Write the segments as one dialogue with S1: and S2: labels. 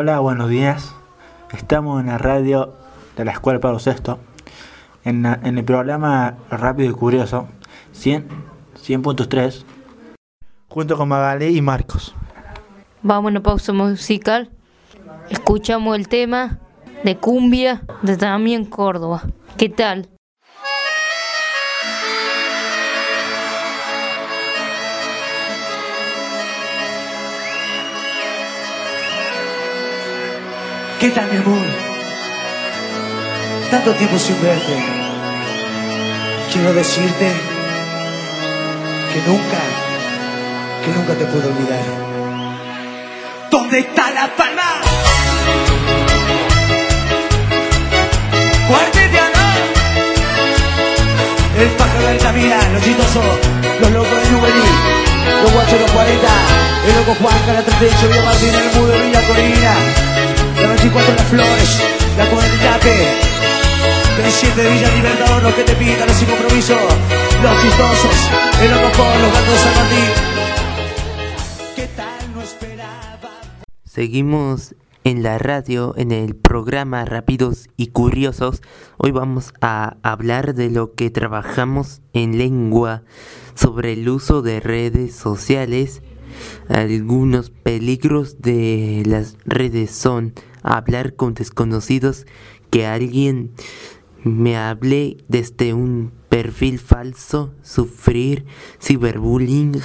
S1: Hola, buenos días. Estamos en la radio de la Escuela Pablo VI, en, la- en el programa Rápido y Curioso, 100, 100.3, junto con Magalí y Marcos.
S2: Vamos a una pausa musical. Escuchamos el tema de cumbia de también Córdoba. ¿Qué tal?
S3: ¿Qué tal, mi amor? Tanto tiempo sin verte. Quiero decirte que nunca, que nunca te puedo olvidar. ¿Dónde está la palma? Cuarteteano. El pájaro del camina, los chistosos, los locos de Nubelí, los guachos de los 40, el loco Juan, la 38, Villa Martín, el mudo, Villa Corina, la 24 las flores, la comunidade, el 7 de Villa Libertador, los que te pintan, los sin compromiso, los chistosos, el loco Juan, los gatos de San Martín. ¿Qué tal? No esperaba.
S4: Seguimos en la radio en el programa Rápidos y Curiosos. Hoy vamos a hablar de lo que trabajamos en lengua sobre el uso de redes sociales. Algunos peligros de las redes son hablar con desconocidos, que alguien me hable desde un perfil falso, sufrir ciberbullying,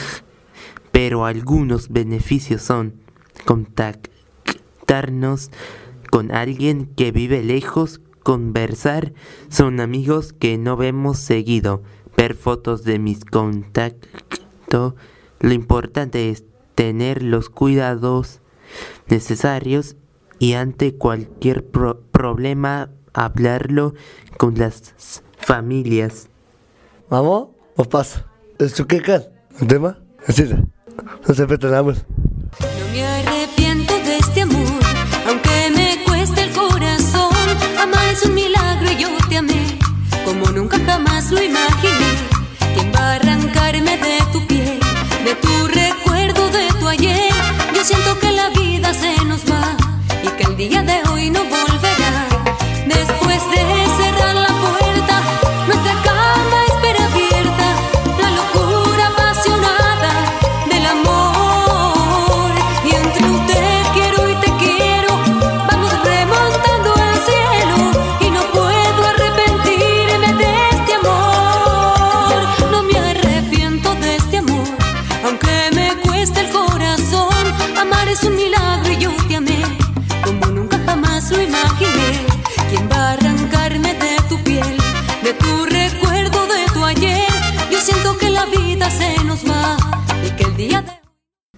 S4: pero algunos beneficios son contactarnos con alguien que vive lejos, conversar, son amigos que no vemos seguido, ver fotos de mis contactos. Lo importante es tener los cuidados necesarios y ante cualquier pro- problema hablarlo con las familias.
S5: Vamos, vos pasa. ¿Es tu qué can? ¿Un tema? Así No se petamos.
S6: No me arrepiento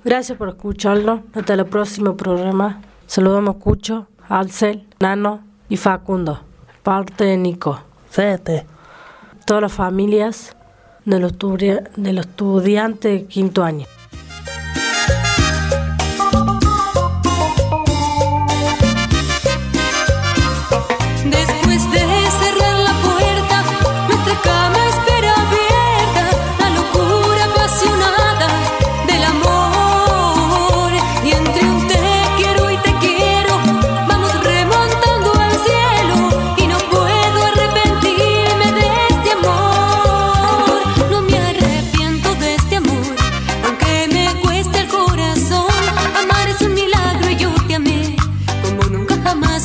S6: Gracias por escucharlo. Hasta el próximo programa. Saludamos Cucho, Alcel, Nano y Facundo. Parte de Nico. Sete. Todas las familias de los, de los estudiantes de quinto año.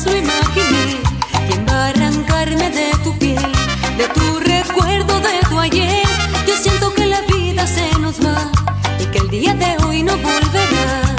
S6: lo imaginé. ¿Quién va a arrancarme de tu piel, de tu recuerdo, de tu ayer? Yo siento que la vida se nos va y que el día de
S7: hoy no volverá.